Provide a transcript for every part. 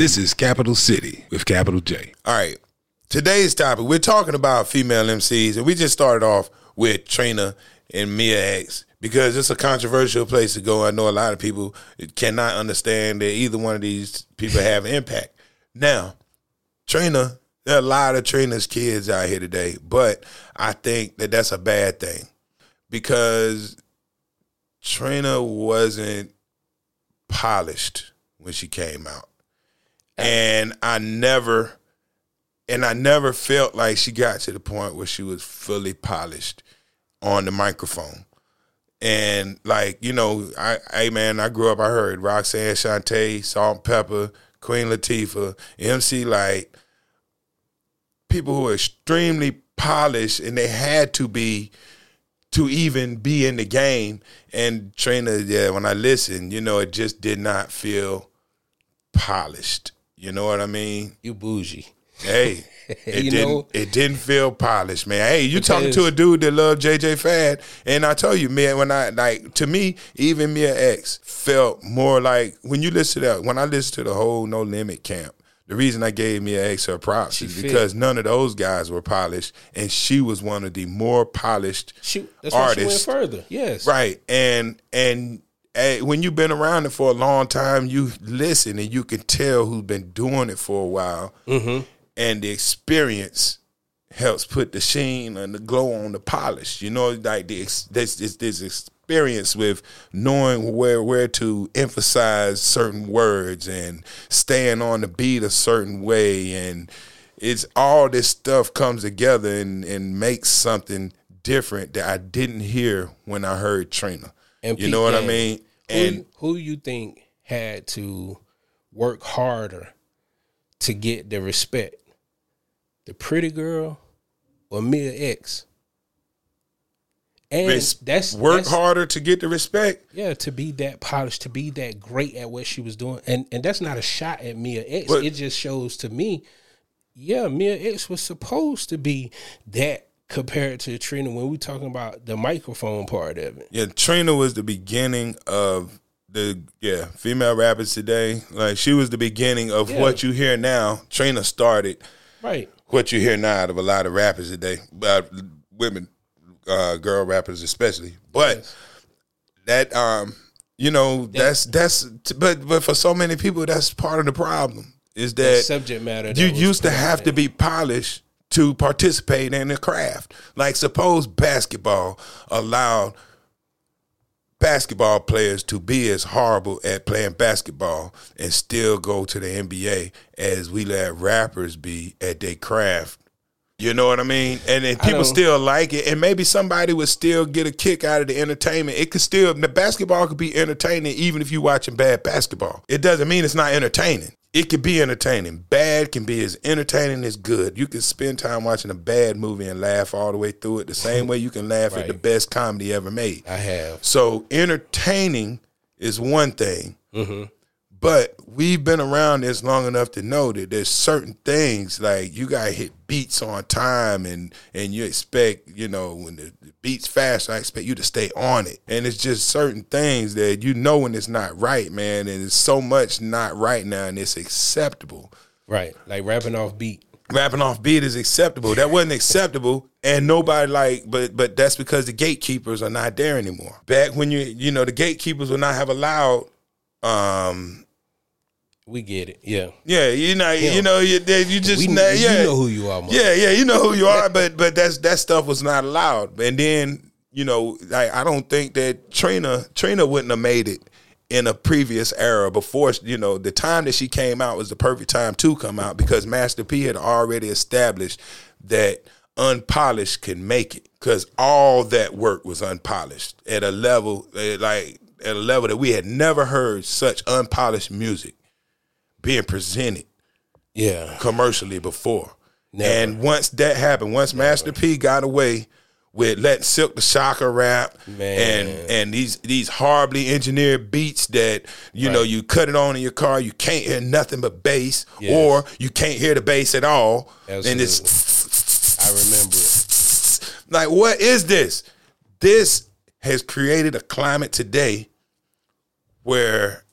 This is Capital City with Capital J. All right. Today's topic, we're talking about female MCs, and we just started off with Trina and Mia X because it's a controversial place to go. I know a lot of people cannot understand that either one of these people have impact. Now, Trina, there are a lot of Trina's kids out here today, but I think that that's a bad thing because Trina wasn't polished when she came out. And I never and I never felt like she got to the point where she was fully polished on the microphone. And like, you know, I hey man, I grew up, I heard Roxanne Shante, Salt-N-Pepa, Queen Latifah, MC Lyte, people who are extremely polished and they had to be to even be in the game. And Trina, yeah, when I listened, you know, it just did not feel polished. You know what I mean? You bougie. Hey, it You didn't. know? it didn't feel polished, man. Hey, you talking to a dude that loved JJ Fad, and I tell you, man, when I like to me, even Mia X felt more like when you listen to that. When I listened to the whole No Limit camp, the reason I gave Mia X her props She is fit. because none of those guys were polished, and she was one of the more polished She that's why she went artists. further. Yes. Right. And and eh, when you've been around it for a long time, you listen and you can tell who's been doing it for a while. Mm-hmm. And the experience helps put the sheen and the glow on the polish. You know, like the this this, this experience with knowing where where to emphasize certain words and staying on the beat a certain way and it's all this stuff comes together and, and makes something different that I didn't hear when I heard Trina. And you know what I mean? Who, And who you think had to work harder to get the respect? The pretty girl or Mia X? And res- that's work that's, harder to get the respect. Yeah, to be that polished, to be that great at what she was doing, and and that's not a shot at Mia X. But- it just shows to me, yeah, Mia X was supposed to be that compared to Trina when we talking about the microphone part of it. Yeah, Trina was the beginning of the yeah female rappers today. Like she was the beginning of Yeah. what you hear now. Trina started Right. what you hear now out of a lot of rappers today, uh, women, uh, girl rappers especially. But that um, you know, that's that's but but for so many people, that's part of the problem is The that subject matter. you that used to have to be polished to participate in the craft. Like suppose basketball allowed basketball players to be as horrible at playing basketball and still go to the NBA as we let rappers be at their craft. You know what I mean? And then people still like it, and maybe somebody would still get a kick out of the entertainment. It could still the basketball could be entertaining even if you're watching bad basketball. It doesn't mean it's not entertaining. It could be entertaining. Bad can be as entertaining as good. You can spend time watching a bad movie and laugh all the way through it the same way you can laugh at the best comedy ever made. I have. So entertaining is one thing, Mm-hmm. But we've been around this long enough to know that there's certain things like you gotta hit beats on time, and and you expect you know when the, the beats fast, I expect you to stay on it. And it's just certain things that you know when it's not right, man. And it's so much not right now, and it's acceptable. Right. Like rapping off beat. Rapping off beat is acceptable. That wasn't acceptable, and nobody like, but but that's because the gatekeepers are not there anymore. Back when you you know the gatekeepers would not have allowed, um, We get it. Yeah. yeah, you know, you know, you, you just We, nah, you know who you are, yeah, yeah, you know who you are, but but that's that stuff was not allowed. And then you know, like I don't think that Trina Trina wouldn't have made it in a previous era before you know the time that she came out was the perfect time to come out because Master P had already established that unpolished can make it because all that work was unpolished at a level eh, like at a level that we had never heard such unpolished music being presented Yeah. commercially before. Never. And once that happened, once Master P got away with letting Silk the Shocker rap Man. and and these these horribly engineered beats that you know you cut it on in your car, you can't hear nothing but bass, Yes. or you can't hear the bass at all, and it's I remember it. like what is this? This has created a climate today where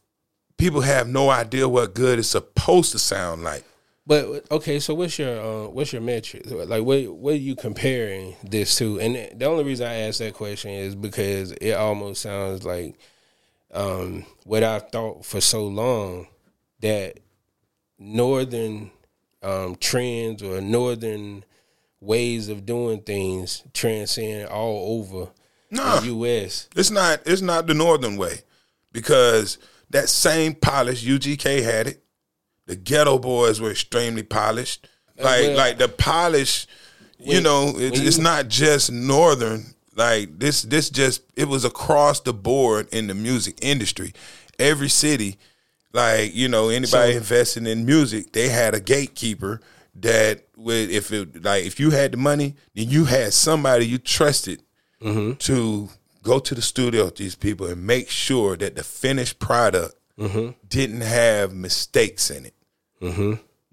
people have no idea what good is supposed to sound like. But okay, so what's your uh, what's your metric? Like, what what are you comparing this to? And the only reason I ask that question is because it almost sounds like um, what I thought for so long that northern um, trends or northern ways of doing things transcend all over Nah. the U.S. It's not it's not the northern way because that same polish UGK had it. The Geto Boys were extremely polished. Like well, like the polish, you know, it's, it's not just northern. Like this this just it was across the board in the music industry. Every city, like you know, anybody So- investing in music, they had a gatekeeper that would if it like if you had the money, then you had somebody you trusted Mm-hmm. to go to the studio with these people and make sure that the finished product Mm-hmm. didn't have mistakes in it.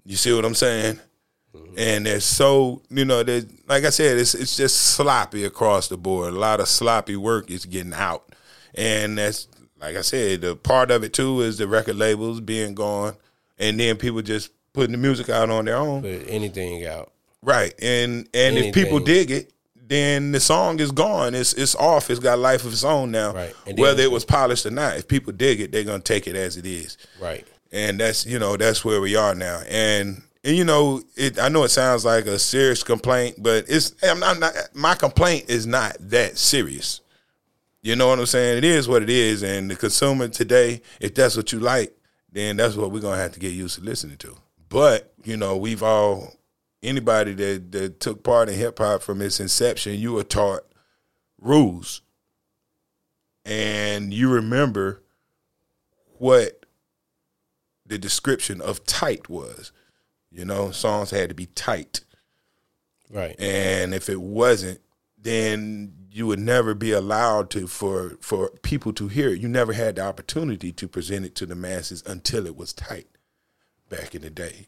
You see what I'm saying? And they're so you know, like I said, it's it's just sloppy across the board. A lot of sloppy work is getting out, and that's like I said, the part of it too is the record labels being gone, and then people just putting the music out on their own. Put anything out. Right. And and if people dig it, then the song is gone. It's it's off. It's got life of its own now. Right. And then- Whether it was polished or not. If people dig it, they're gonna take it as it is. Right. And that's you know, that's where we are now. And and you know, it I know it sounds like a serious complaint, but it's I'm not, not my complaint is not that serious. You know what I'm saying? It is what it is, and the consumer today, if that's what you like, then that's what we're gonna have to get used to listening to. But you know, we've all anybody that that took part in hip hop from its inception, you were taught rules, and you remember what the description of tight was. You know, songs had to be tight. Right. And if it wasn't, then you would never be allowed to for for people to hear it. You never had the opportunity to present it to the masses until it was tight back in the day.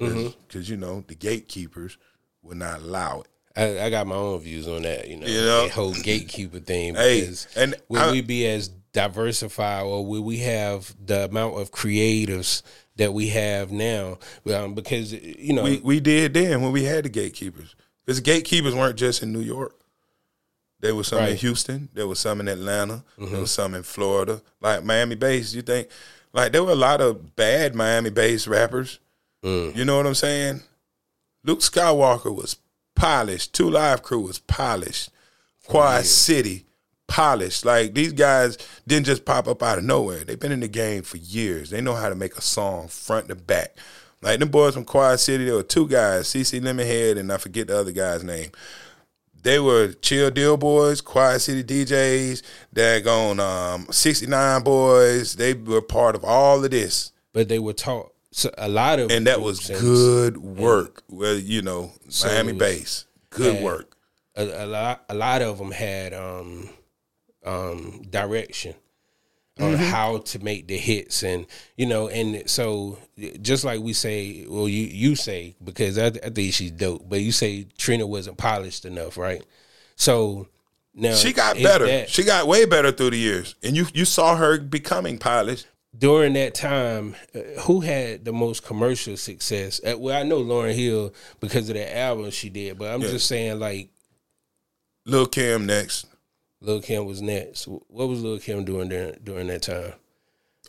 Because you know the gatekeepers would not allow it. I, I got my own views on that, you know, You know? that whole gatekeeper thing. Hey, and will I- we be as diversified, or will we have the amount of creatives that we have now? Um, because you know, We we did then when we had the gatekeepers. Because gatekeepers weren't just in New York. There was some in Houston. There was some in Atlanta. There was some in Florida. Like Miami based. You think like there were a lot of bad Miami based rappers. You know what I'm saying? Luke Skywalker was polished. Two Live Crew was polished. Quad City polished. Like these guys didn't just pop up out of nowhere. They've been in the game for years. They know how to make a song front to back. Like them boys from Quad City, there were two guys, CC Lemonhead and I forget the other guy's name. They were Chill Deal Boys, Quad City DJs, daggone um, 69 Boys. They were part of all of this. but they were taught so a lot of And that was good work. Well, you know, Miami it was- bass. Good Yeah. work. A, a lot, a lot of them had um, um, direction on Mm-hmm. how to make the hits, and you know, and so just like we say, well, you you say because I, I think she's dope, but you say Trina wasn't polished enough, right? So now She got better. that- she got way better through the years. And you you saw her becoming polished. During that time, uh, who had the most commercial success? Uh, well, I know Lauryn Hill because of that album she did, but I'm just saying like Lil Kim next. Lil Kim was next. What was Lil Kim doing during during that time?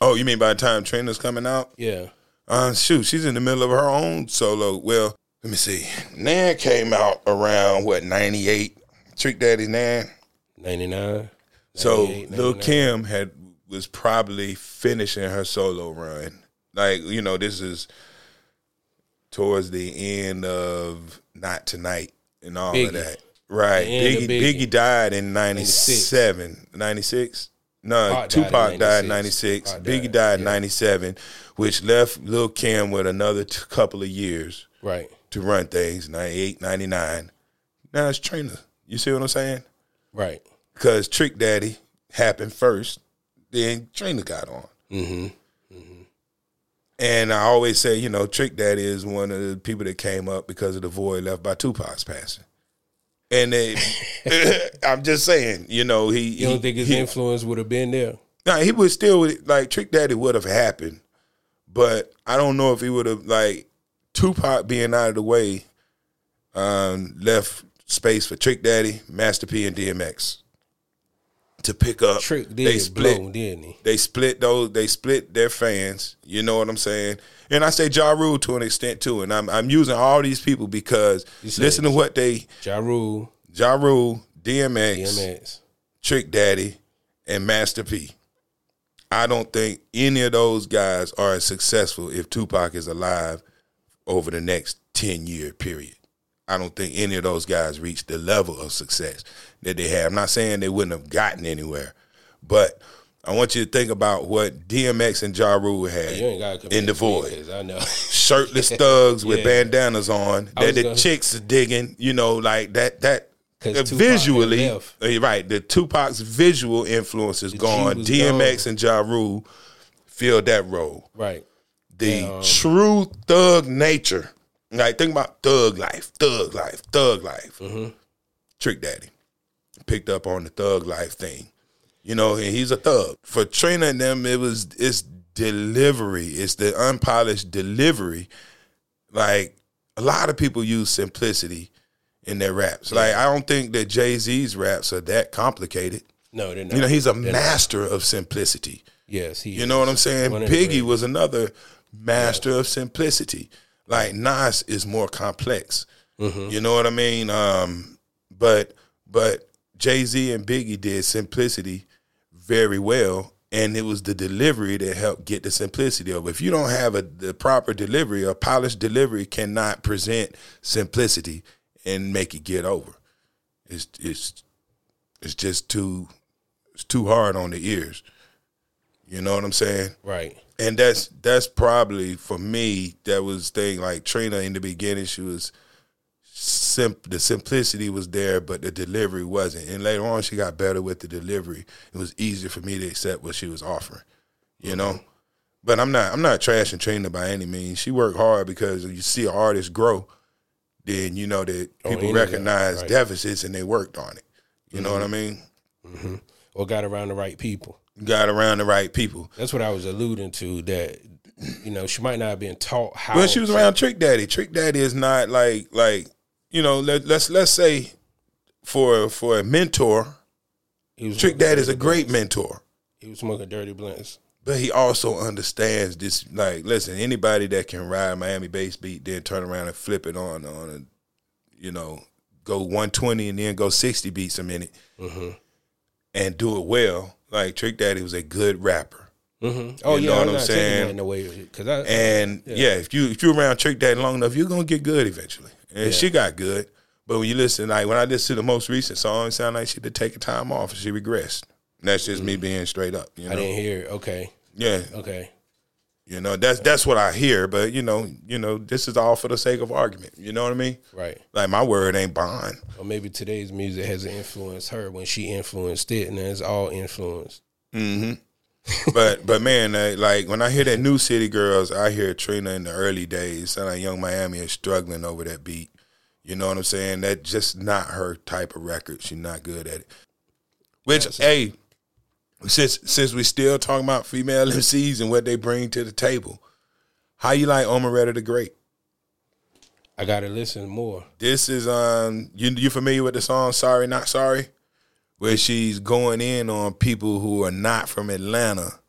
Oh, you mean by the time Trina's coming out? Yeah, Uh, shoot, she's in the middle of her own solo. Well, let me see. Nan came out around what ninety eight. Trick Daddy's Nan. ninety nine. So Lil Kim had was probably finishing her solo run. Like you know, this is towards the end of Not Tonight and all Biggie. of that. Right. Biggie, Biggie Biggie. died in 97. 96? No, Pac died Tupac died in 96. 96. Pac Biggie died, died in yeah. 97, which left Lil Kim with another t- couple of years right. to run things 98, 99. Now it's Trina. You see what I'm saying? Right. because Trick Daddy happened first, then Trina got on. Mm-hmm. And I always say, you know, Trick Daddy is one of the people that came up because of the void left by Tupac's passing. And they, I'm just saying, you know, he. You don't think his he, influence would have been there? Now he would still like Trick Daddy would have happened, but I don't know if he would have like Tupac being out of the way, um, left space for Trick Daddy, Master P, and DMX to pick up. Trick did they split. blow, didn't he? They split those. They split their fans. You know what I'm saying? And I say Ja Rule to an extent too. And I'm I'm using all these people because listen to what they Ja Rule, Ja Rule, DMX, DMX. Trick Daddy, and Master P. I don't think any of those guys are as successful if Tupac is alive over the next 10 year period. I don't think any of those guys reached the level of success that they have. I'm not saying they wouldn't have gotten anywhere, but I want you to think about what DMX and Ja Rule had in the void I know. shirtless thugs with bandanas on that the gonna- chicks are digging, you know, like that that uh, visually had uh, right, the Tupac's visual influence is G gone. DMX gone. and Ja Rule filled that role. right. The um, true thug nature. Like think about thug life, thug life, thug life. Mm-hmm. Trick Daddy picked up on the thug life thing. You know, and he's a thug. For Trina and them, it was it's delivery. It's the unpolished delivery. Like a lot of people use simplicity in their raps. Like I don't think that Jay Z's raps are that complicated. No, they're not. You know, he's a They're not. master of simplicity. Yes, he. You know what I'm saying? One of the Biggie was another master of simplicity. Like Nas is more complex. Mm-hmm. You know what I mean? Um, but but Jay Z and Biggie did simplicity very well, and it was the delivery that helped get the simplicity of. it. If you don't have a the proper delivery, a polished delivery cannot present simplicity and make it get over. It's it's it's just too it's too hard on the ears. You know what I'm saying? Right. and that's that's probably for me that was thing like Trina in the beginning she was simp the simplicity was there but the delivery wasn't and later on she got better with the delivery it was easier for me to accept what she was offering you know but I'm not I'm not trashing Trina by any means she worked hard because if you see an artist grow then you know that Oh, people recognize right. deficits and they worked on it you know what I mm-hmm. mean mm-hmm. Or got around the right people. got around the right people That's what I was alluding to. That you know she might not have been taught how. Well, she was around Trick Daddy. Trick Daddy is not like like you know. Let, let's let's say for for a mentor, Trick Daddy is a great mentor, He was smoking dirty blunts. but he also understands this. Like, listen, anybody that can ride Miami bass beat, then turn around and flip it on on a, you know, go one twenty and then go sixty beats a minute, and do it well. Like Trick Daddy was a good rapper. Mm-hmm. Oh You yeah, know I'm what I'm not saying? that in the way because I And yeah. if you if you're around Trick Daddy long enough, you're gonna get good eventually. And Yeah. she got good. But when you listen, like when I listen to the most recent song, it sounded like she had taken time off and she regressed. And that's just me mm. being straight up. You know? I didn't hear. Okay, Yeah. okay, You know, that's that's what I hear. But you know, you know, this is all for the sake of argument. You know what I mean? right. Like my word ain't bond. Or maybe today's music has influenced her when she influenced it, and it's all influenced. Mm-hmm. But but man, uh, like when I hear that New City Girls, I hear Trina in the early days. Sound like Young Miami is struggling over that beat. You know what I'm saying? That's just not her type of record. She's not good at it. Which, hey, since since we still talking about female MCs and what they bring to the table, how you like Omeretta the Great? I gotta listen more. This is um you you familiar with the song Sorry Not Sorry? Where she's going in on people who are not from Atlanta.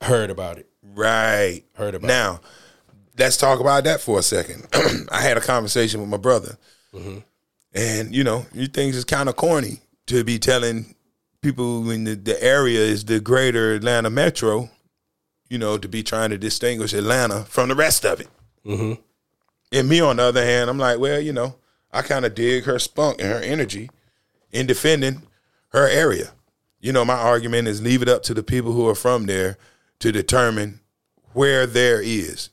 Heard about it. Right. Heard about it. now. Let's talk about that for a second. I had a conversation with my brother, Mm-hmm. and you know, you think it's kind of corny to be telling people in the, the area is the greater Atlanta metro, you know, to be trying to distinguish Atlanta from the rest of it. Mm-hmm. And me, on the other hand, I'm like, well, you know, I kind of dig her spunk and her energy in defending her area. You know, my argument is leave it up to the people who are from there to determine where there is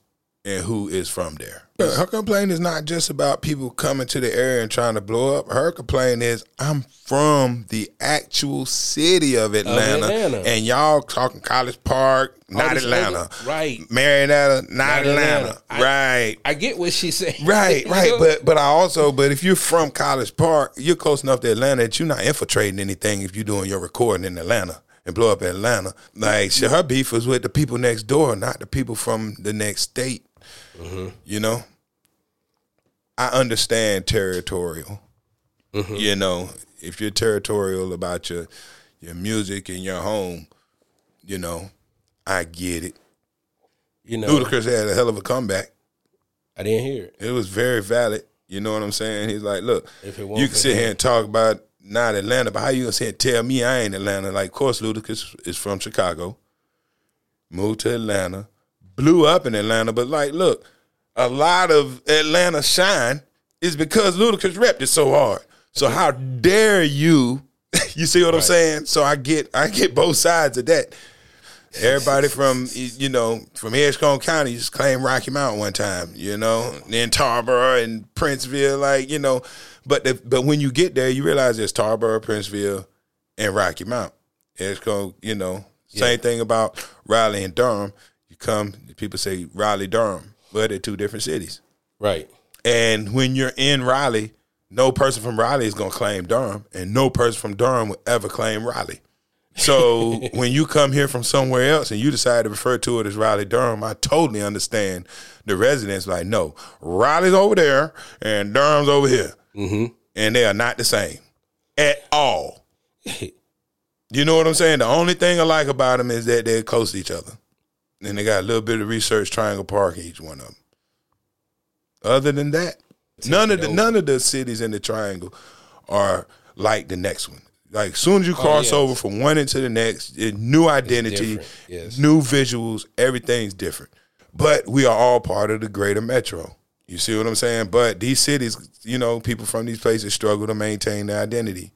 and who is from there. Her complaint is not just about people coming to the area and trying to blow up. Her complaint is I'm from the actual city of Atlanta, Atlanta. and y'all talking College Park, oh, not this Atlanta. other- right. Marietta, not, Not Atlanta. Atlanta. I- right. I get what she's saying, Right, right, but but I also but if you're from College Park, you're close enough to Atlanta that you're not infiltrating anything if you're doing your recording in Atlanta. and blow up Atlanta. Like shit, her beef was with the people next door, not the people from the next state. Mm-hmm. You know, I understand territorial. Mm-hmm. You know, if you're territorial about your your music and your home, you know, I get it. You know, Ludacris had a hell of a comeback. I didn't hear it. It was very valid. You know what I'm saying? He's like, look, If it you can sit him- here and talk about not Atlanta, but how you gonna sit and tell me I ain't Atlanta? Like, of course, Ludacris is from Chicago, moved to Atlanta, blew up in Atlanta, but like, look, a lot of Atlanta shine is because Ludacris repped it so hard. So how dare you? you see what I'm saying? So I get I get both sides of that. Everybody from you know from Edgecombe County just claimed Rocky Mount one time, you know, then Tarboro and Princeville, like you know, but the, but when you get there, you realize it's Tarboro, Princeville, and Rocky Mount. Edgecombe, you know, same thing about Raleigh and Durham. You come, people say Raleigh, Durham, but they're two different cities. Right. And when you're in Raleigh, no person from Raleigh is going to claim Durham, and no person from Durham will ever claim Raleigh. So when you come here from somewhere else and you decide to refer to it as Raleigh Durham, I totally understand the residents like, no, Raleigh's over there and Durham's over here. Mm-hmm. And they are not the same at all. You know what I'm saying? The only thing I like about them is that they're close to each other. And they got a little bit of research Triangle Park in each one of them. Other than that, none of the none of the cities in the triangle are like the next one. Like soon as you oh, cross yes. over from one into the next, it, new identity, yes. new visuals, everything's different. But we are all part of the greater metro. You see what I'm saying? But these cities, you know, people from these places struggle to maintain their identity.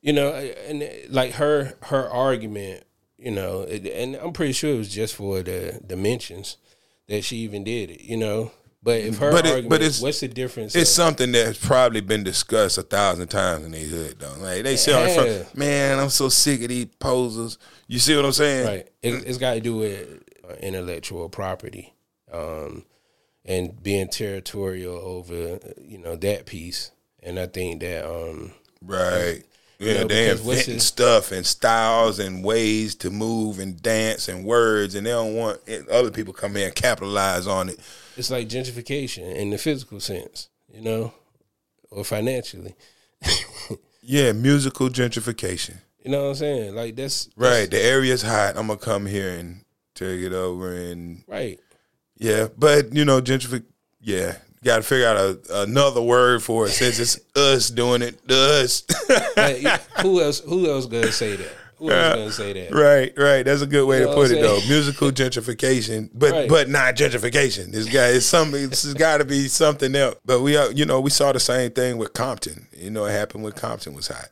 You know, and like her her argument, you know, it- and I'm pretty sure it was just for the dimensions that she even did it. You know, but if her But it- but it's- what's the difference? It's of- something that's probably been discussed a thousand times in their hood, though. Like they sit on the Yeah. front, man, I'm so sick of these posers. You see what I'm saying? Right. It, it's got to do with uh, intellectual property, um, and being territorial over uh, you know that piece. And I think that um, Right. Yeah, know, they inventing stuff and styles and ways to move and dance and words, and they don't want other people come in and capitalize on it. it's like gentrification in the physical sense, you know, or financially. Yeah, musical gentrification. You know what I'm saying? Like that's Right. The area's hot. I'm gonna come here and take it over and right. yeah, but you know, gentrific. Yeah, got to figure out a, another word for it since it's us doing it. Us. Like, who else? Who else gonna say that? Who else gonna say that? Right, right. That's a good way You to put it, though. Musical gentrification, but Right. but not gentrification. This guy is something. This has got to be something else. But we, are, you know, we saw the same thing with Compton. You know, it happened when Compton was hot.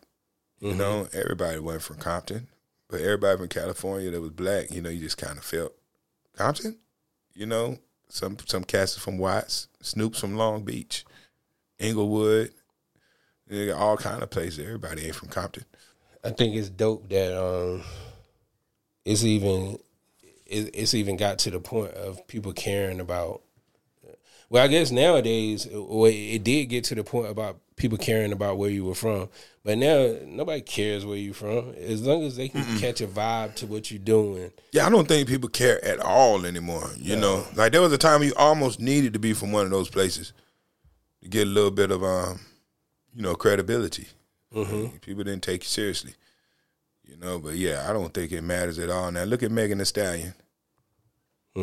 You Mm-hmm. know, everybody went from Compton, but everybody from California that was black, you know, you just kind of felt Compton. You know, some some cats from Watts, Snoop's from Long Beach, Inglewood, all kind of places. Everybody ain't from Compton. I think it's dope that um, it's even it, it's even got to the point of people caring about. Well, I guess nowadays, well, it did get to the point about people caring about where you were from, but now nobody cares where you're from as long as they can catch a vibe to what you're doing. Yeah, I don't think people care at all anymore. You know, like there was a time you almost needed to be from one of those places to get a little bit of, um, you know, credibility. People didn't take you seriously. You know, but yeah, I don't think it matters at all. Now look at Megan Thee Stallion.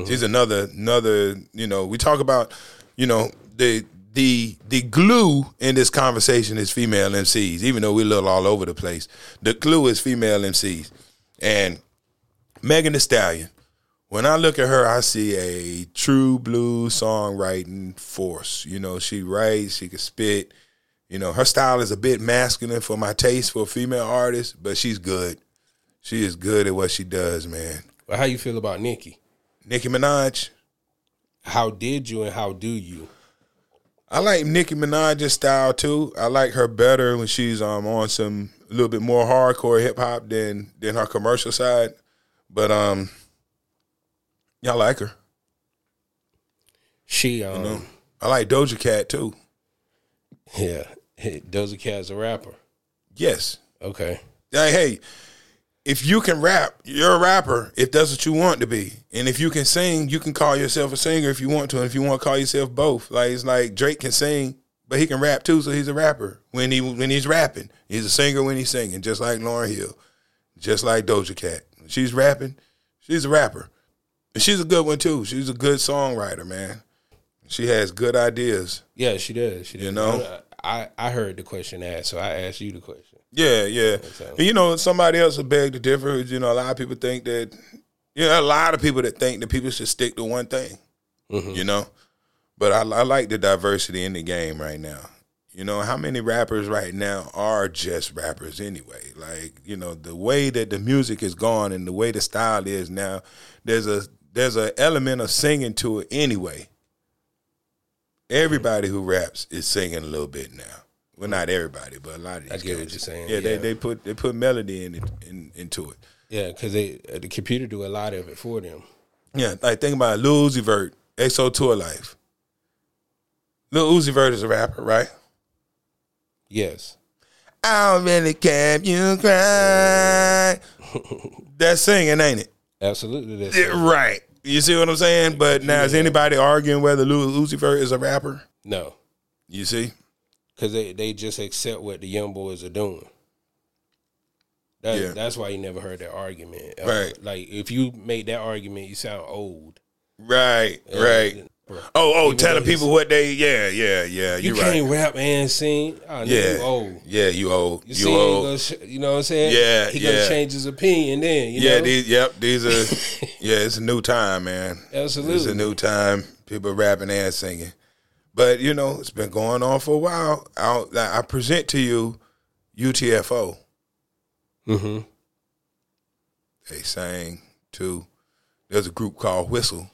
She's another another. You know, we talk about, you know, the the the glue in this conversation is female MCs. Even though we're a little all over the place, the glue is female MCs, and Megan Thee Stallion. When I look at her, I see a true blue songwriting force. You know, she writes, she can spit. You know, her style is a bit masculine for my taste for a female artist, but she's good. She is good at what she does, man. But how you feel about Nicki? Nicki Minaj. How did you and how do you? I like Nicki Minaj's style too. I like her better when she's um on some a little bit more hardcore hip hop than than her commercial side. But um, y'all like her. She um I like Doja Cat too. yeah, Doja Cat's a rapper. Yes. Okay. Like, hey, if you can rap, you're a rapper. If that's what you want to be, and if you can sing, you can call yourself a singer if you want to. And if you want to call yourself both, like it's like Drake can sing, but he can rap too, so he's a rapper when he when he's rapping. He's a singer when he's singing, just like Lauryn Hill, just like Doja Cat. She's rapping, she's a rapper, and she's a good one too. She's a good songwriter, man. She has good ideas. Yeah, she does. She does. You know? I, I heard the question asked, so I asked you the question. Yeah, yeah. you know, somebody else will beg to differ. You know, a lot of people think that, you know, a lot of people that think that people should stick to one thing, you know? But I, I like the diversity in the game right now. You know, how many rappers right now are just rappers anyway? Like, you know, the way that the music is gone and the way the style is now, there's a there's an element of singing to it anyway. Everybody who raps is singing a little bit now. Well, not everybody, but a lot of these I get what cats. you're saying, Yeah, they, yeah. they put they put melody in, it, in into it. Yeah, because they uh, the computer do a lot of it for them. Yeah, like think about Lil Uzi Vert, XO Tour Llif3. Lil Uzi Vert is a rapper, right? Yes. I don't really can you cry. That's singing, ain't it? Absolutely. That's Yeah, right. You see what I'm saying? But now is anybody arguing whether Lil Uzi Vert is a rapper? No, You see? Because they, they just accept what the young boys are doing. That, Yeah. That's why you never heard that argument. Uh, Right. Like if you make that argument, you sound old. Right, right. Oh, oh, Even telling people what they yeah, yeah, yeah. You can't right. rap and sing. Oh, Yeah. you old. Yeah, you old. You, You, old. sh- you know what I'm saying? Yeah, he yeah. gonna change his opinion then. You yeah, these yep, these are yeah, it's a new time, man. Absolutely. It's a new time. People rapping and singing. But you know, it's been going on for a while. I, I present to you UTFO. hmm They sang to there's a group called Whistle.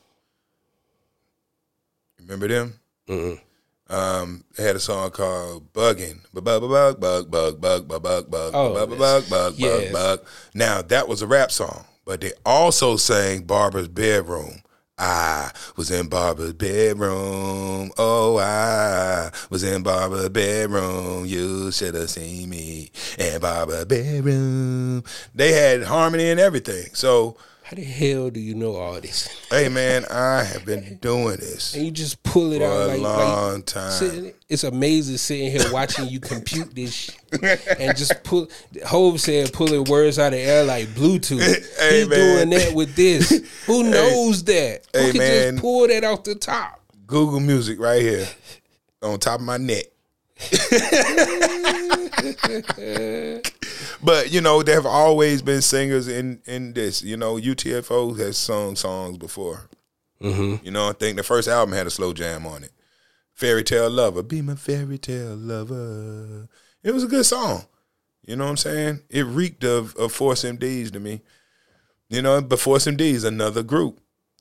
Remember them? Mhm. Um, they had a song called "Bugging," bug bug bug bug bug bug bug bug bug Oh, bug bug bug Yes. bug bug. Now that was a rap song, but they also sang "Barbara's Bedroom." I was in Barbara's bedroom. Oh, I was in Barbara's bedroom. You should have seen me in Barbara's bedroom. They had harmony and everything. So, How the hell do you know all this? hey, man, I have been doing this And you just pull it for out a like, long like time. sitting, it's amazing sitting here watching you compute this shit and just pull. Hov said pulling words out of air like Bluetooth. Hey, He's doing that with this. Who knows that? Who hey, can man. just pull that off the top? Google Music right here on top of my neck. but you know, there have always been singers in in this. You know, UTFO has sung songs before. Mm-hmm. You know, I think the first album had a slow jam on it. Fairy Tale Lover, be my fairy tale lover. It was a good song. You know what I'm saying? It reeked of of Force MDs to me. You know, before some D's, another group.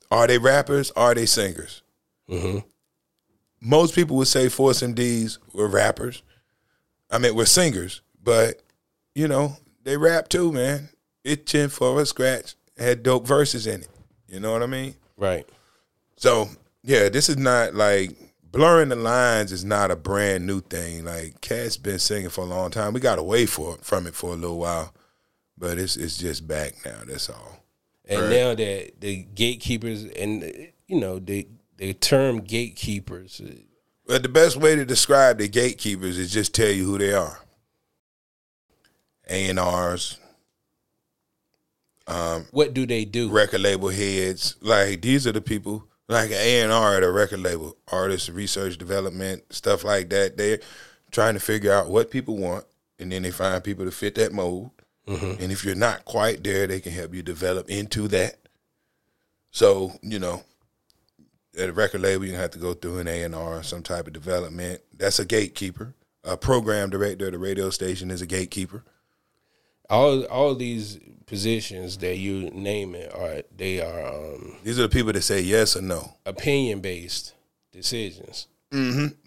Are they rappers? Are they singers? Mm-hmm. most people would say Force MDs were rappers. I mean, were singers, but you know they rap too, man. Itching for a scratch had dope verses in it. You know what I mean? Right. So yeah, this is not like blurring the lines is not a brand new thing. Like Cat's been singing for a long time. We got away for from it for a little while, but it's it's just back now. That's all. And Right. now that the gatekeepers and you know the the term gatekeepers, uh, But the best way to describe the gatekeepers is just tell you who they are. A and R's, what do they do? record label heads. Like these are the people like A and R at a record label, artists, research, development, stuff like that. They're trying to figure out what people want, and then they find people to fit that mold. And if you're not quite there, they can help you develop into that. So you know, at a record label, you have to go through an A and R, some type of development. That's a gatekeeper. A program director at a radio station is a gatekeeper. all all these positions that you naming are they are um, These are the people that say yes or no. opinion based decisions.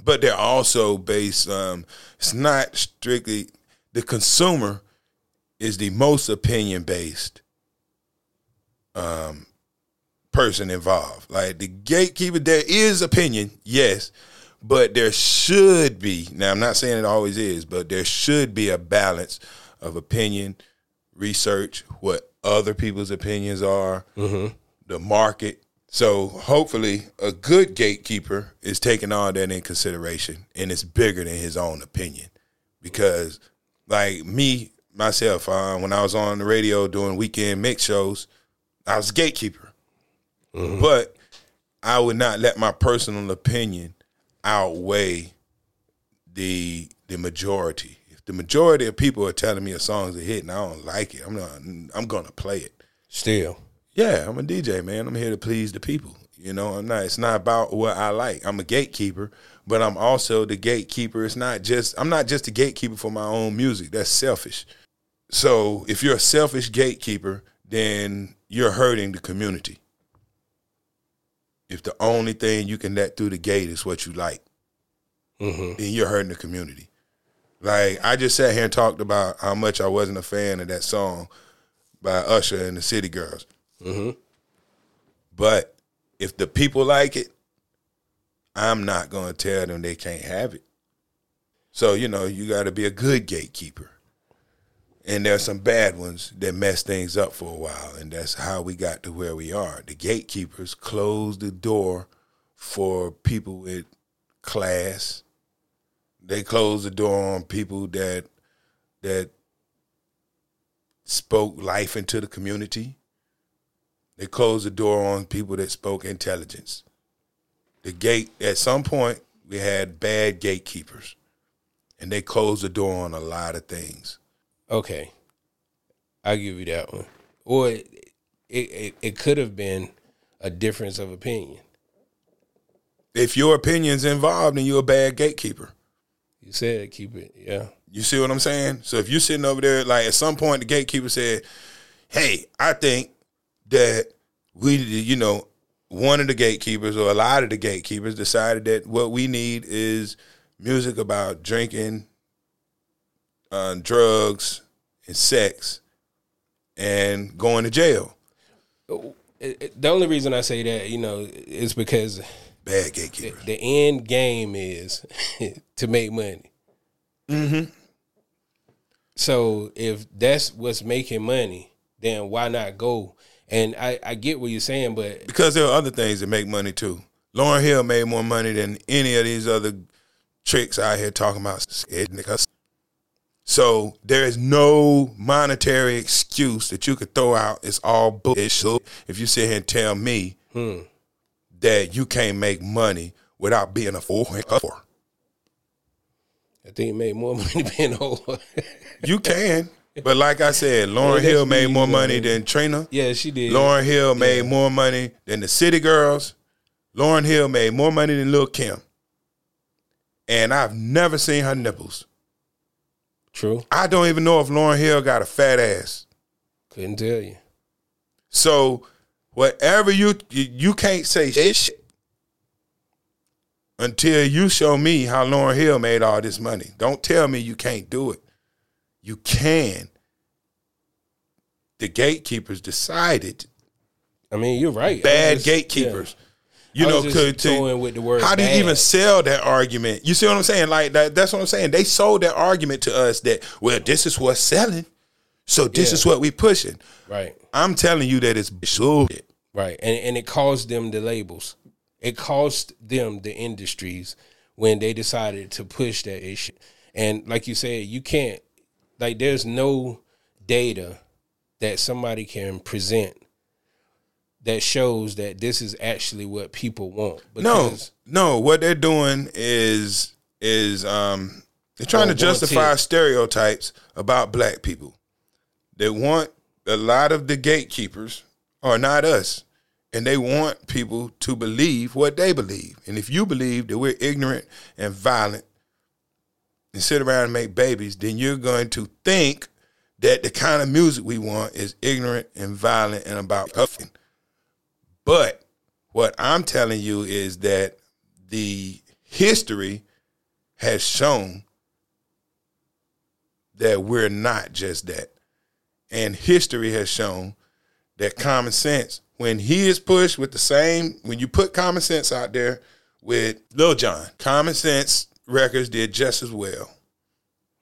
but they're also based. Um, it's not strictly the consumer is the most opinion based um, person involved. Like the gatekeeper, there is opinion, yes, but there should be. Now, I'm not saying it always is, but there should be a balance of opinion research what other people's opinions are, the market. So hopefully, a good gatekeeper is taking all that in consideration, and it's bigger than his own opinion. Because, like me myself, uh, when I was on the radio doing weekend mix shows, I was a gatekeeper, but I would not let my personal opinion outweigh the the majority. If the majority of people are telling me a song's a hit and I don't like it, I'm not. I'm gonna play it. Still. Yeah, I'm a DJ, man. I'm here to please the people. You know, I'm not. It's not about what I like. I'm a gatekeeper, but I'm also the gatekeeper. It's not just. I'm not just a gatekeeper for my own music. That's selfish. So if you're a selfish gatekeeper, then you're hurting the community. If the only thing you can let through the gate is what you like, mm-hmm. then you're hurting the community. Like I just sat here and talked about how much I wasn't a fan of that song by Usher and the City Girls. Mm-hmm. But if the people like it, I'm not going to tell them they can't have it. So, you know, you got to be a good gatekeeper. And there's some bad ones that mess things up for a while. And that's how we got to where we are. The gatekeepers closed the door for people with class. They closed the door on people that that spoke life into the community. They closed the door on people that spoke intelligence. The gate at some point we had bad gatekeepers, and they closed the door on a lot of things. Okay. I'll give you that one. Or it it, it could have been a difference of opinion. If your opinion's involved, then you're a bad gatekeeper. You said keep it, yeah. You see what I'm saying? So if you're sitting over there, like at some point, the gatekeeper said, "Hey, I think that we, you know, one of the gatekeepers or a lot of the gatekeepers decided that what we need is music about drinking, uh, drugs, and sex, and going to jail." The only reason I say that, you know, is because Bad the, gatekeepers. the end game is to make money. Mm-hmm. So if that's what's making money, then why not go? And I, I get what you're saying, but because there are other things that make money too. Lauryn Hill made more money than any of these other tricks out here talking about. So there is no monetary excuse that you could throw out. It's all bullshit. If you sit here and tell me hmm. that you can't make money without being a fool, I think it made more money being a over. you can. But like I said, Lauryn Yeah, Hill made more money than Trina. yeah, she did. Lauryn Hill made more money than the City Girls. Lauryn Hill made more money than Lil Kim. And I've never seen her nipples. True. I don't even know if Lauryn Hill got a fat ass. Couldn't tell you. So whatever you you, you can't say shit until you show me how Lauryn Hill made all this money. Don't tell me you can't do it. You can. The gatekeepers decided I mean, you're right. Bad was just- gatekeepers. You know, could just with the word how do you bad. even sell that argument? You see what I'm saying? Like that, that's what I'm saying. They sold that argument to us that well, this is what's selling, so this Yeah. is what we pushing. Right. I'm telling you that it's bullshit. Right. And and it caused them the labels. It cost them the industries when they decided to push that issue. And like you said, you can't like there's no data that somebody can present that shows that this is actually what people want. No, no. What they're doing is is um they're trying to justify stereotypes about black people. They want a lot of the gatekeepers are not us. And they want people to believe what they believe. And if you believe that we're ignorant and violent and sit around and make babies, then you're going to think that the kind of music we want is ignorant and violent and about cuffing. But what I'm telling you is that the history has shown that we're not just that. And history has shown that common sense, when he is pushed with the same, when you put common sense out there with Lil Jon, common sense records did just as well.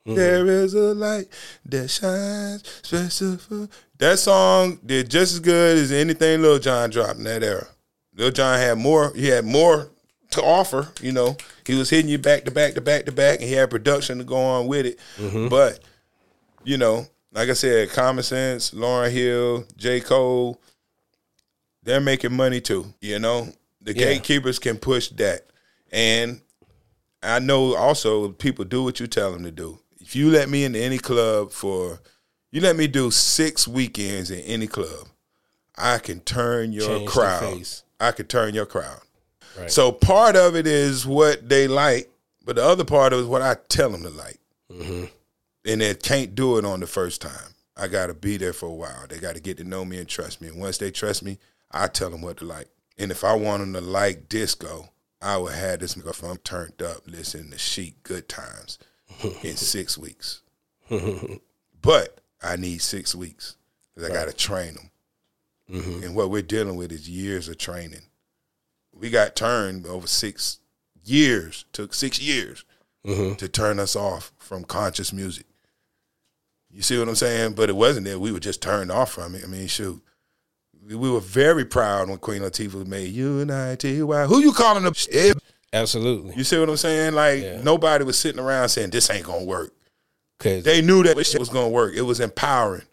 Mm-hmm. There is a light that shines special. That song did just as good as anything Lil Jon dropped in that era. Lil Jon had more. He had more to offer. You know, he was hitting you back to back to back to back, and he had production to go on with it. Mm-hmm. But you know, like I said, Common Sense, Lauryn Hill, J. Cole, they're making money too. You know, the Yeah. gatekeepers can push that, and I know also people do what you tell them to do. If you let me into any club for, you let me do six weekends in any club, I can turn your Change crowd. I can turn your crowd. Right. So part of it is what they like, but the other part of it is what I tell them to like. Mm-hmm. And they can't do it on the first time. I got to be there for a while. They got to get to know me and trust me. And once they trust me, I tell them what to like. And if I want them to like disco, I would have this microphone turned up, listening to Chic Good Times in six weeks. but I need six weeks because I got to train them. Mm-hmm. And what we're dealing with is years of training. We got turned over six years, took six years mm-hmm. to turn us off from conscious music. You see what I'm saying? But it wasn't that we were just turned off from it. I mean, shoot. We we were very proud when Queen Latifah made Unity. Why? Who you calling shit? Absolutely. You see what I'm saying? Like Yeah. nobody was sitting around saying this ain't gonna work. Because They knew that shit was gonna work. It was empowering.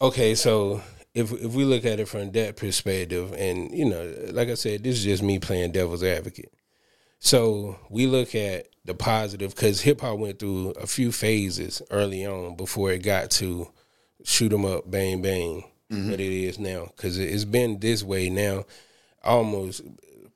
okay, so if if we look at it from that perspective, and you know, like I said, this is just me playing devil's advocate. So we look at the positive because hip hop went through a few phases early on before it got to shoot 'em up, bang bang, mm-hmm. that it is now. Because it's been this way now, almost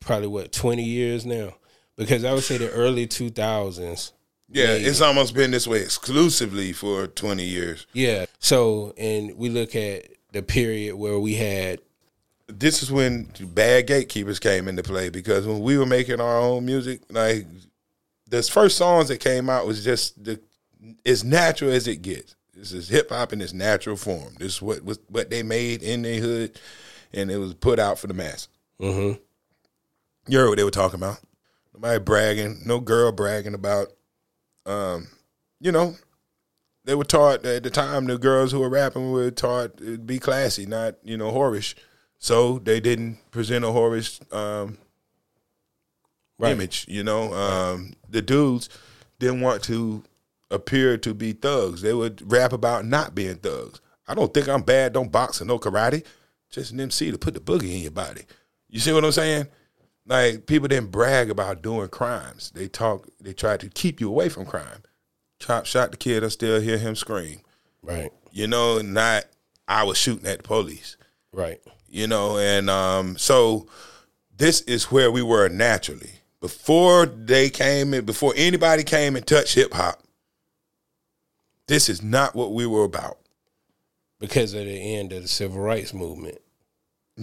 probably what twenty years now. Because I would say the early two thousands. Yeah, it's almost been this way exclusively for 20 years. Yeah. So, and we look at the period where we had this is when bad gatekeepers came into play because when we were making our own music, like the first songs that came out was just the as natural as it gets. This is hip hop in its natural form. This is what was what they made in their hood, and it was put out for the mass. Mhm. You heard what they were talking about. Nobody bragging, no girl bragging about. Um, you know, they were taught at the time the girls who were rapping were taught to be classy, not you know whorish. So they didn't present a whorish um, Right. image. You know, um, the dudes didn't want to appear to be thugs. They would rap about not being thugs. I don't think I'm bad. Don't box or no karate. Just an MC to put the boogie in your body. You see what I'm saying? Like people didn't brag about doing crimes. They talk. They tried to keep you away from crime. Chop shot the kid. I still hear him scream. right, You know, not I was shooting at the police right, you know and um so this is where we were naturally before they came in before anybody came and touched hip hop this is not what we were about because of the end of the civil rights movement.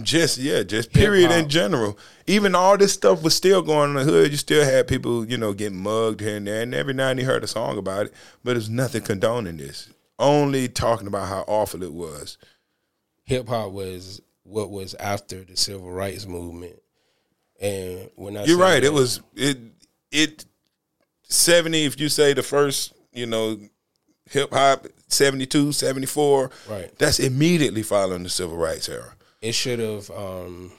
Just yeah just period in general even all this stuff was still going on in the hood you still had people you know getting mugged here and there and every now and then you heard a song about it but there's nothing condoning this only talking about how awful it was Hip hop was what was after the civil rights movement, and when I You're right. that- It was it it seventy. If you say the first, you know, hip hop 72, 74, Right. That's immediately following the civil rights era. It should have um,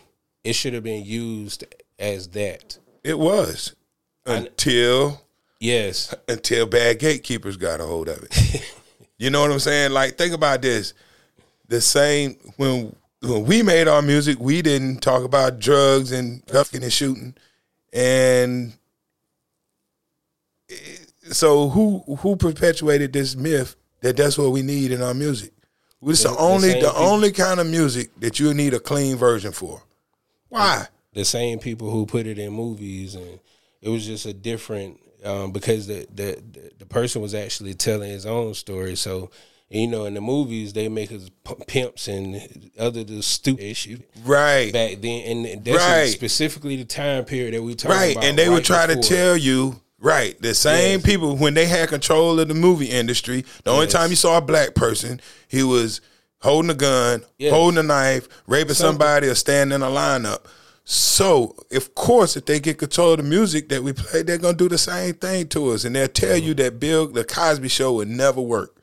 it should have been used as that. It was until Yes, until bad gatekeepers got a hold of it. you know what I'm saying? Like think about this. The same when when we made our music, we didn't talk about drugs and cuffing and shooting, and so who who perpetuated this myth that that's what we need in our music? It's the, The- the only same the only kind of music that you need a clean version for. Why? the same people who put it in movies, and it was just a different um, because the, the the the person was actually telling his own story. So you know, in the movies, they make us pimps and other the stupid shit Right. back then, and that's Right. specifically the time period that we talking about. Right, about. and they right would try to tell you, right, the same Yes. people when they had control of the movie industry. The only time you saw a black person, he was holding a gun, Yes. holding a knife, raping Something. somebody, or standing in a lineup. So, of course, if they get control of the music that we play, they're gonna do the same thing to us, and they'll tell you mm-hmm. that Bill, the Cosby Show, would never work.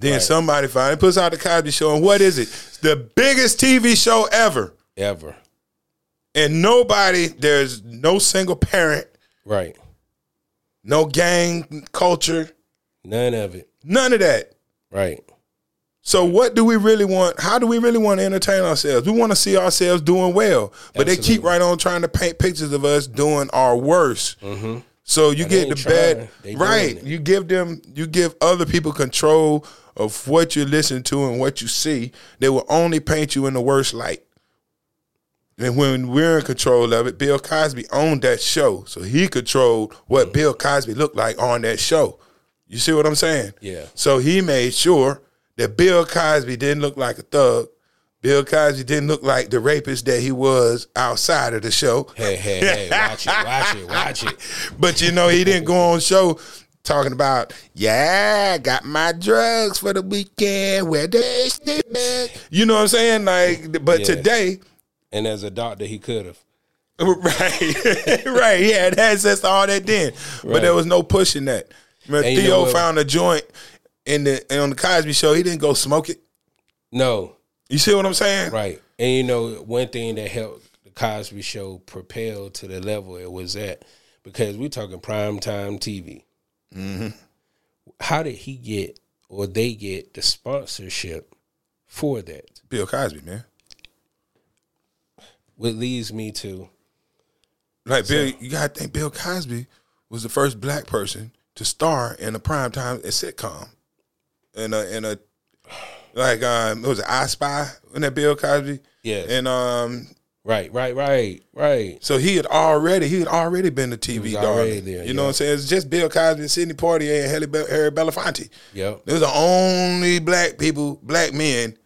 Then Right. somebody finally puts out the Cosby Show, and what is it? It's the biggest TV show ever, Ever. and nobody. There's no single parent, Right. No gang culture, None of it. none of that. Right. So what do we really want? How do we really want to entertain ourselves? We want to see ourselves doing well, but they keep right on trying to paint pictures of us doing our worst. Mm-hmm. So you And get the bad. Right? You give them, you give other people control of what you listen to and what you see. They will only paint you in the worst light. And when we're in control of it, Bill Cosby owned that show, so he controlled what mm. Bill Cosby looked like on that show. You see what I'm saying? Yeah. So he made sure that Bill Cosby didn't look like a thug. Bill Cosby didn't look like the rapist that he was outside of the show. Hey, hey, hey, watch it, watch it, watch it. But you know, he didn't go on show talking about, yeah, I got my drugs for the weekend. Where they shit back. You know what I'm saying? Like, but Yeah. today, And as a doctor, he could have. right, right, he had access to all that then, but Right. there was no pushing that. When And you Theo know found a joint in the on the Cosby show, he didn't go smoke it. No, You see what I'm saying? right. And you know, one thing that helped the Cosby Show propel to the level it was at, because we're talking prime time TV. Mm-hmm. How did he get or they get the sponsorship for that? Bill Cosby, man. What leads me to Like Bill, you gotta think Bill Cosby was the first black person to star in a primetime sitcom. In a in a like um it was I Spy in that Bill Cosby. yeah, And um right, right, right, right. so he had already he had already been the TV darling. there, you know yeah. what I'm saying? It's just Bill Cosby, and Sidney Poitier, and Harry, Be- Harry Belafonte. Yep. Those are the only black people, black men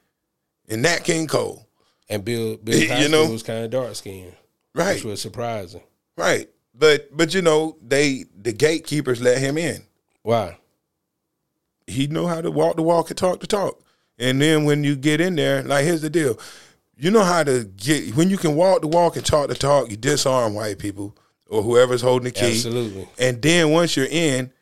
in that King Cole. And Bill Bill You Cosby know? was kind of dark skinned, Right. which was surprising. Right. But but you know, they the gatekeepers let him in. Why? he know how to walk the walk and talk the talk. And then when you get in there, like here's the deal. You know how to get when you can walk the walk and talk the talk, you disarm white people or whoever's holding the key. Absolutely. And then once you're in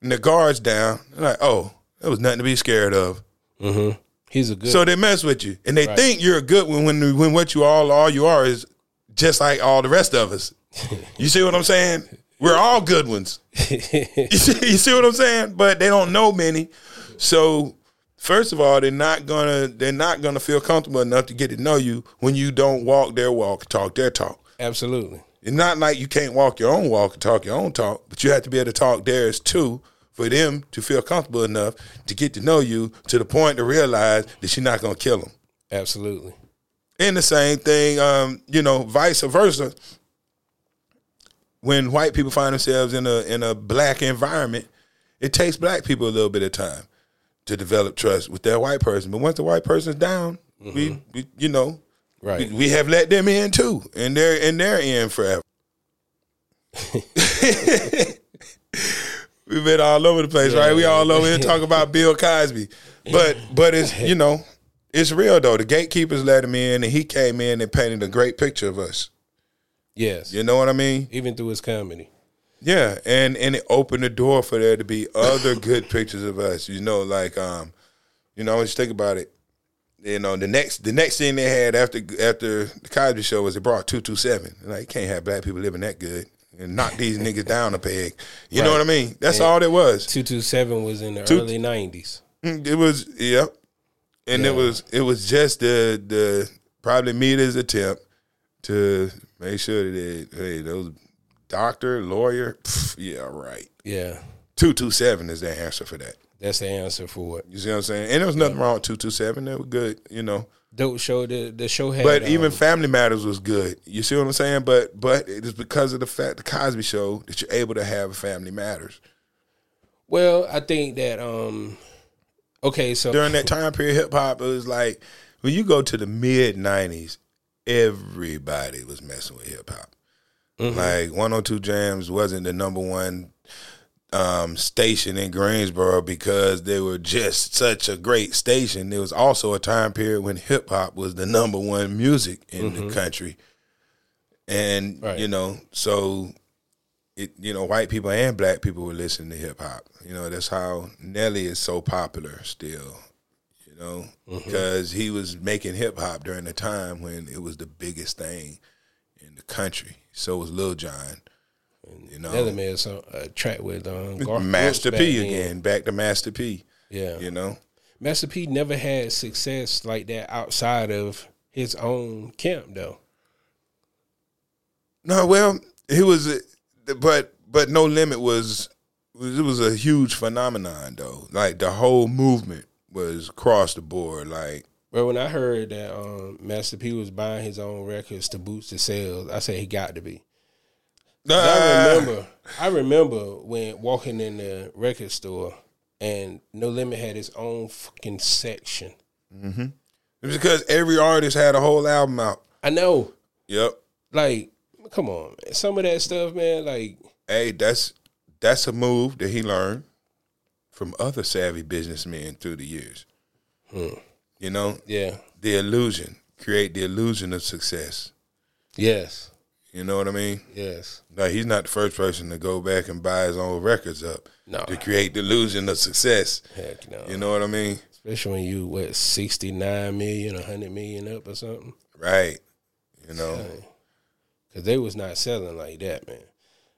and the guard's down, like, oh, there was nothing to be scared of. Mm-hmm. He's a good. So they mess with you. And they Right. think you're a good one when when what you all all you are is just like all the rest of us. You see what I'm saying? We're all good ones. you, see, you see what I'm saying? But they don't know many. So first of all, they're not gonna they're not gonna feel comfortable enough to get to know you when you don't walk their walk, talk their talk. Absolutely. It's not like you can't walk your own walk and talk your own talk, but you have to be able to talk theirs too for them to feel comfortable enough to get to know you to the point to realize that you're not gonna kill them. Absolutely. And the same thing, um, you know, vice versa. When white people find themselves in a in a black environment, it takes black people a little bit of time to develop trust with that white person. But once the white person's down, we, we you know, Right. we, we have let them in too, and they're and they're in forever. We've been all over the place, right? We all over here talking about Bill Cosby, but but it's you know it's real though. The gatekeepers let him in, and he came in and painted a great picture of us. Yes. You know what I mean? Even through his comedy. Yeah, and and it opened the door for there to be other good pictures of us. You know, like um, you know, just think about it. You know, the next the next thing they had after after the Cosby Show was they brought two two seven. Like, you can't have black people living that good and knock these niggas down a peg. You know what I mean? That's all it was. 227 was in the Two- early 90s. Mm, It was yep, and it was it was just the the probably meter's attempt to make sure that hey those doctor lawyer pff, yeah right Yeah. two two seven is the answer for that. That's the answer for it. You see what I'm saying? And there was nothing wrong with two two seven. They were good, you know. Dope show. The, the show had. But even um, Family Matters was good. You see what I'm saying? But but it is because of the fact the Cosby Show that you're able to have Family Matters well, I think that. um Okay, so. during that time period. Hip hop it was like when you go to the mid '90s, everybody was messing with hip hop. Like 102 Jamz wasn't the number one um, station in Greensboro because they were just such a great station. There was also a time period when hip hop was the number one music in the country. and Right. you know, so it you know, white people and black people were listening to hip hop. You know, that's how Nelly is so popular still. You know, Mm-hmm. because he was making hip hop during the time when it was the biggest thing in the country. So was Lil Jon. You know, Nelly made some a track with um, Garth Master Brooks back P then. again, back to Master P. Yeah, You know, Master P never had success like that outside of his own camp, though. No, well, he was, but but no limit was it was a huge phenomenon though. Like the whole movement was across the board. Like Well, when I heard that um, Master P was buying his own records to boost the sales, I said he got to be. I remember, I remember when walking in the record store and No Limit had his own fucking section. Mm-hmm. it was because every artist had a whole album out. I know, Yep. like, come on, man. some of that stuff, man. Like, Hey, that's that's a move that he learned from other savvy businessmen through the years. Hmm. You know, yeah, the illusion, create the illusion of success. yes, You know what I mean? yes, Like he's not the first person to go back and buy his own records up No. to create the illusion of success. heck no. You know what I mean? Especially when you what sixty nine million, hundred million up or something, Right. You know. because they was not selling like that, man.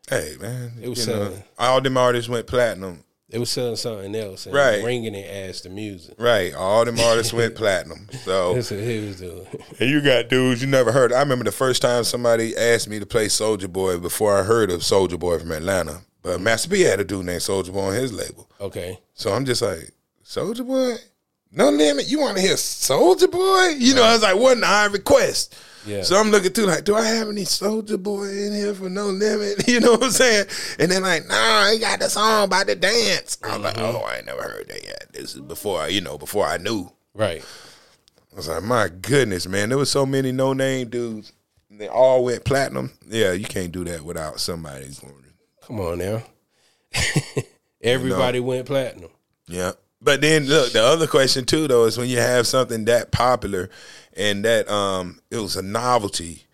Hey man, It was you know, selling. all them artists went platinum. They was selling something else, and Right. ringing it as the music. Right. All them artists went platinum. So That's what he was doing. and you got dudes you never heard. I remember the first time somebody asked me to play Soulja Boy before I heard of Soulja Boy from Atlanta. But Master P had a dude named Soldier Boy on his label. Okay, So I'm just like, Soldier Boy? No limit. You want to hear Soldier Boy? You know, I was like, what an odd request. Yeah. So I'm looking too like, do I have any Soldier Boy in here for No Limit? You know what I'm saying? And then like, nah, he got the song about the dance. I was like, Mm-hmm. oh, I ain't never heard that yet. This is before I, you know, before I knew. right. I was like, my goodness, man, there was so many no name dudes. They all went platinum. Yeah, you can't do that without somebody's. Come on now. Everybody went platinum. Yeah. But then look, the other question too though is when you have something that popular and that um it was a novelty,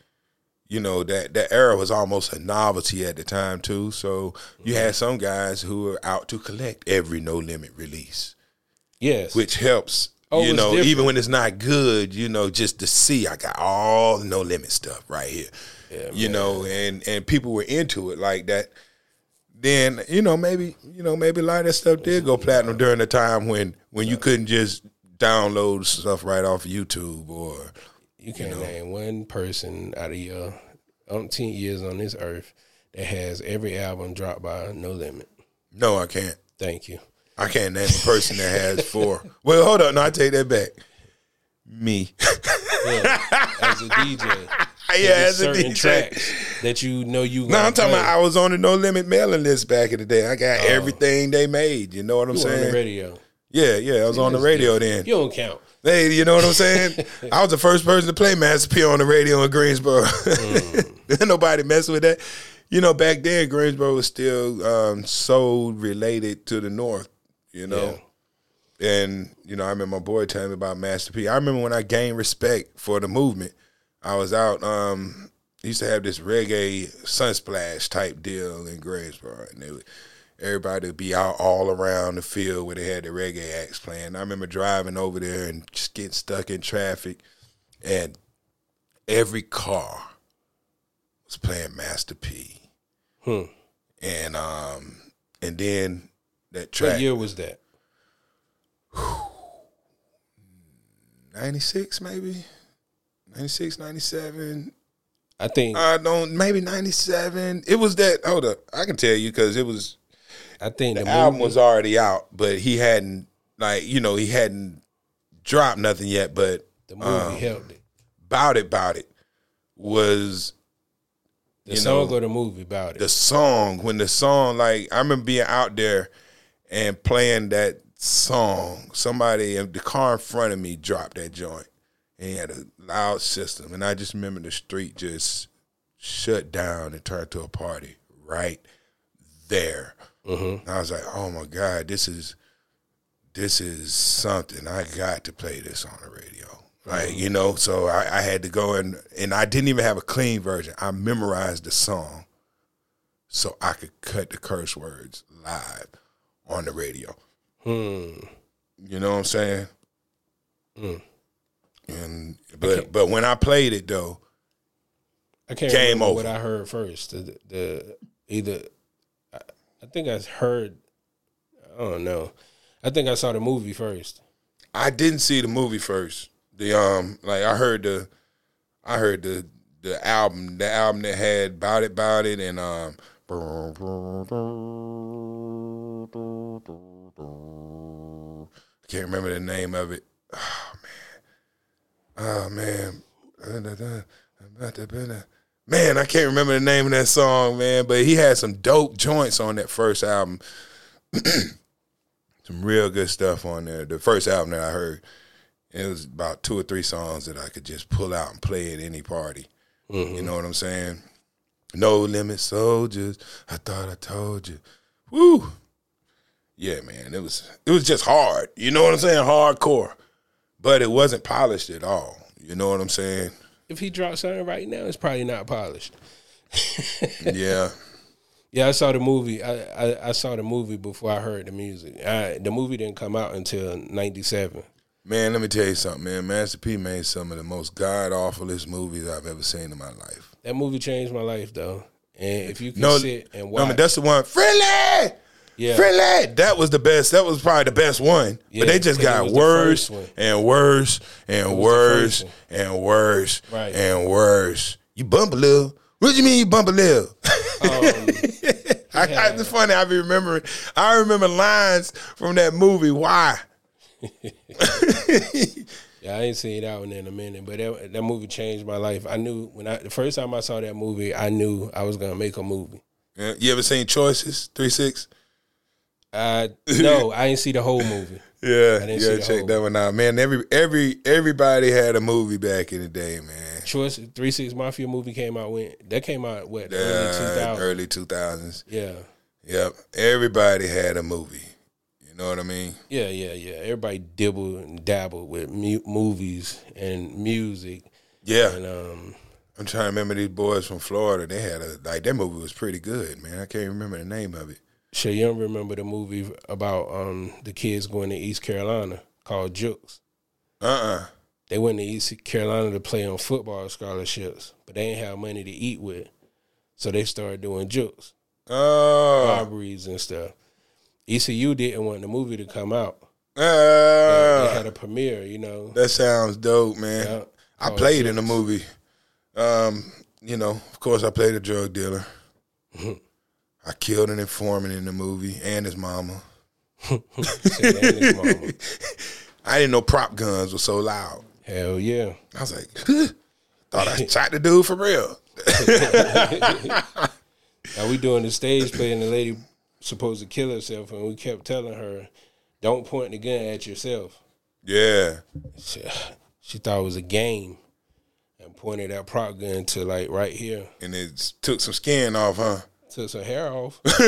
you know, that that era was almost a novelty at the time too. So you had some guys who were out to collect every no limit release, Yes. which helps Oh, you know, different. even when it's not good, you know, just to see I got all the no limit stuff right here. Yeah, you know, and and people were into it like that. Then you know maybe you know maybe a lot of that stuff did go platinum during the time when when you couldn't just download stuff right off YouTube or you can't name one person out of your umpteen years on this earth that has every album dropped by No Limit. no, I can't. Thank you. I can't name a person that has four. Well, hold on, no, I take that back. Me, Yeah. as a DJ. yeah, as a certain DJ. tracks that you know you. No, I'm talking play. about I was on the No Limit mailing list back in the day. I got everything they made. You know what I'm were on the saying? radio. Yeah, yeah, I was on the radio then. You don't count. Hey, you know what I'm saying? I was the first person to play Master P on the radio in Greensboro. Mm. Nobody messing with that. You know, back then Greensboro was still um, so related to the North. You know, and you know, I remember my boy telling me about Master P. I remember when I gained respect for the movement. I was out. Um, used to have this reggae sunsplash type deal in Greensboro, and they would, everybody would be out all around the field where they had the reggae acts playing. I remember driving over there and just getting stuck in traffic, and every car was playing Master P. Hmm. And um, and then that track What year was that? 96 maybe 96 97 I think. i don't maybe 97 it was that hold up i can tell you because it was I think the, the album movie- was already out but he hadn't like you know he hadn't dropped nothing yet but the movie um, helped it. bout it bout it was The song know, or the movie about it. the song when the song like i remember being out there and playing that song somebody in the car in front of me dropped that joint and he had a loud system and i just remember the street just shut down and turned to a party right there Mhm. And i was like oh my god this is this is something i got to play this on the radio Like you know, so I, I had to go and and I didn't even have a clean version. I memorized the song so I could cut the curse words live on the radio. Hmm. You know what I'm saying? And but but when I played it though, I can't Game remember over. what I heard first. The, the either I, I think I heard. I don't know. I think I saw the movie first. I didn't see the movie first. The um like I heard the I heard the the album the album that had Bout It Bout It and um I can't remember the name of it. Oh man. Man. I can't remember the name of that song, man, but he had some dope joints on that first album. some real good stuff on there. The first album that I heard, it was about two or three songs that I could just pull out and play at any party. You mm-hmm. know what I'm saying? No limit soldiers. I thought I told you. Woo. Yeah, man. It was it was just hard. You know what I'm saying? Hardcore. But it wasn't polished at all. You know what I'm saying? If he drops something right now, it's probably not polished. yeah. Yeah, I saw the movie. I, I, I saw the movie before I heard the music. I, the movie didn't come out until '97. Man, let me tell you something, man. Master P made some of the most god awfulest movies I've ever seen in my life. That movie changed my life, though. And if you can No, sit and no, watch, but that's the one. Friendly! Yeah! That was the best. That was probably the best one. Yeah, but they just got worse and worse and worse and worse Right. and worse. You bump a little. What do you mean you bump a little? Um, I, I, it's funny. I be remembering. I remember lines from that movie. Why? Yeah, I ain't seen that one in a minute, but that, that movie changed my life. I knew when I the first time I saw that movie, I knew I was gonna make a movie. Yeah, You ever seen Choices? Three six. I no, I didn't see the whole movie. Yeah, didn't you gotta the check whole- that one out, man. Every every everybody had a movie back in the day, man. Choice Three Six Mafia movie came out when that came out what the early two Uh, early two thousands. Yeah, Yep, everybody had a movie. You know what I mean? yeah, yeah, yeah. Everybody dibble and dabble with mu- movies and music, Yeah, and um, I'm trying to remember these boys from Florida. They had a like that movie was pretty good, man. I can't remember the name of it. Sure you don't remember the movie about um the kids going to East Carolina called Jukes. Uh uh They went to East Carolina to play on football scholarships, but they ain't have money to eat with, so they started doing jukes. Oh, robberies and stuff. ECU didn't want the movie to come out. They uh, had a premiere, you know. that sounds dope, man. Yeah. I played in the movie. Um, you know, of course, I played a drug dealer. I killed an informant in the movie and his mama. And his mama. I didn't know prop guns were so loud. Hell yeah. I was like, thought I shot the dude for real. Now we doing the stage play and the lady supposed to kill herself and we kept telling her, Don't point the gun at yourself. Yeah. She, she thought it was a game and pointed that prop gun to like right here. And it took some skin off, huh? Took her hair off.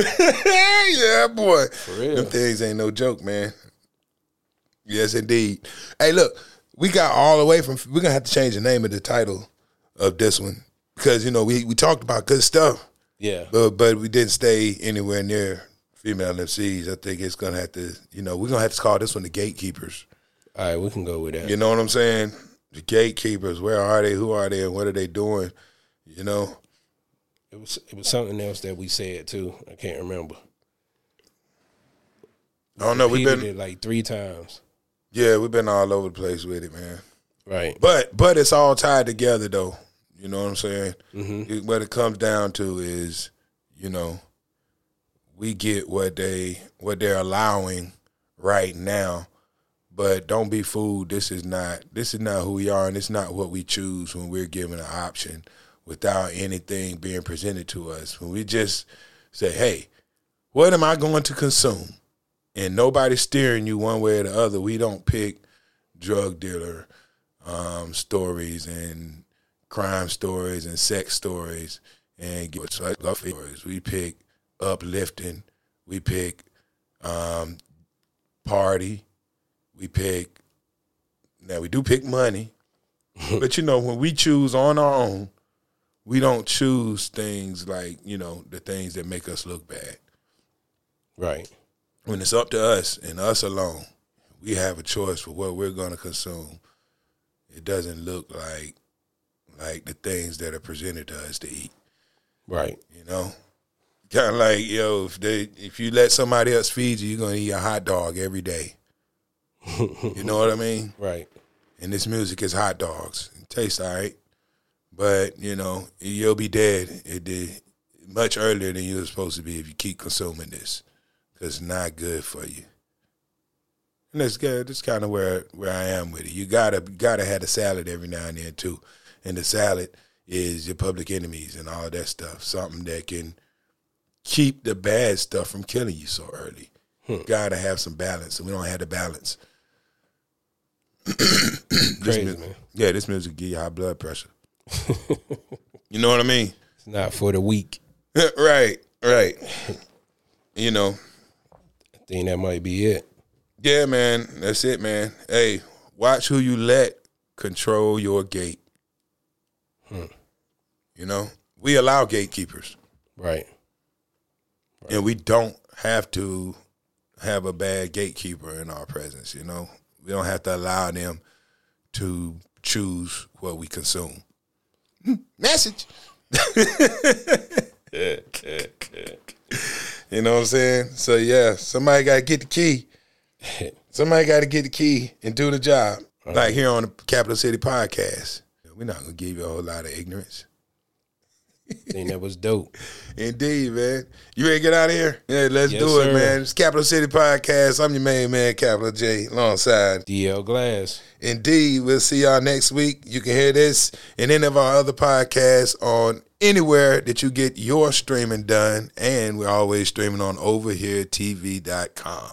yeah, boy. real. Them things ain't no joke, man. Yes, indeed. Hey, look, we got all the way from. We're gonna have to change the name of the title of this one because you know we we talked about good stuff, Yeah. but but we didn't stay anywhere near female MCs. I think it's gonna have to. You know, we're gonna have to call this one the gatekeepers. All right, we can go with that. You know what I'm saying? The gatekeepers. Where are they? Who are they? And what are they doing? You know. It was it was something else that we said too. I can't remember. I don't know. We've been it like three times. yeah, we've been all over the place with it, man. Right. But but it's all tied together though. You know what I'm saying? Mm-hmm. It- what it comes down to is, you know, we get what they what they're allowing right now. But don't be fooled. This is not this is not who we are, and it's not what we choose when we're given an option without anything being presented to us. When we just say, "Hey, what am I going to consume?" and nobody's steering you one way or the other. We don't pick drug dealer um, stories and crime stories and sex stories and get stories. We pick uplifting. We pick um, party. We pick. Now we do pick money. but you know, when we choose on our own, we don't choose things like you know the things that make us look bad. Right. When it's up to us and us alone, we have a choice for what we're going to consume. It doesn't look like like the things that are presented to us to eat. Right. You know, kind of like yo, if they if you let somebody else feed you, you're gonna eat a hot dog every day. you know what I mean? Right. And this music is hot dogs. It tastes all right, but you know you'll be dead. It did much earlier than you were supposed to be if you keep consuming this, because it's not good for you. And that's good. That's kind of where where I am with it. You gotta gotta have a salad every now and then too, and the salad is your public enemies and all that stuff. Something that can keep the bad stuff from killing you so early. Hmm. Gotta have some balance, and we don't have the balance. This Crazy, mu- man. Yeah, this music give you high blood pressure. you know what I mean? It's not for the weak. right, right. You know, I think that might be it. yeah, man. That's it, man. Hey, watch who you let control your gate. Hmm. You know, we allow gatekeepers, Right. and we don't have to have a bad gatekeeper in our presence. You know, we don't have to allow them to choose what we consume. Message. You know what I'm saying? So yeah, somebody got to get the key. Somebody got to get the key and do the job. Like here on the Capital City Podcast, we're not gonna give you a whole lot of ignorance. Think that was dope. Indeed, man. You ready to get out of here? Yeah, let's Yes, do it, sir. man. It's Capital City Podcast. I'm your main man, Capital J, alongside. DL Glass. Indeed, we'll see y'all next week. You can hear this and any of our other podcasts on anywhere that you get your streaming done. And we're always streaming on overheretv.com.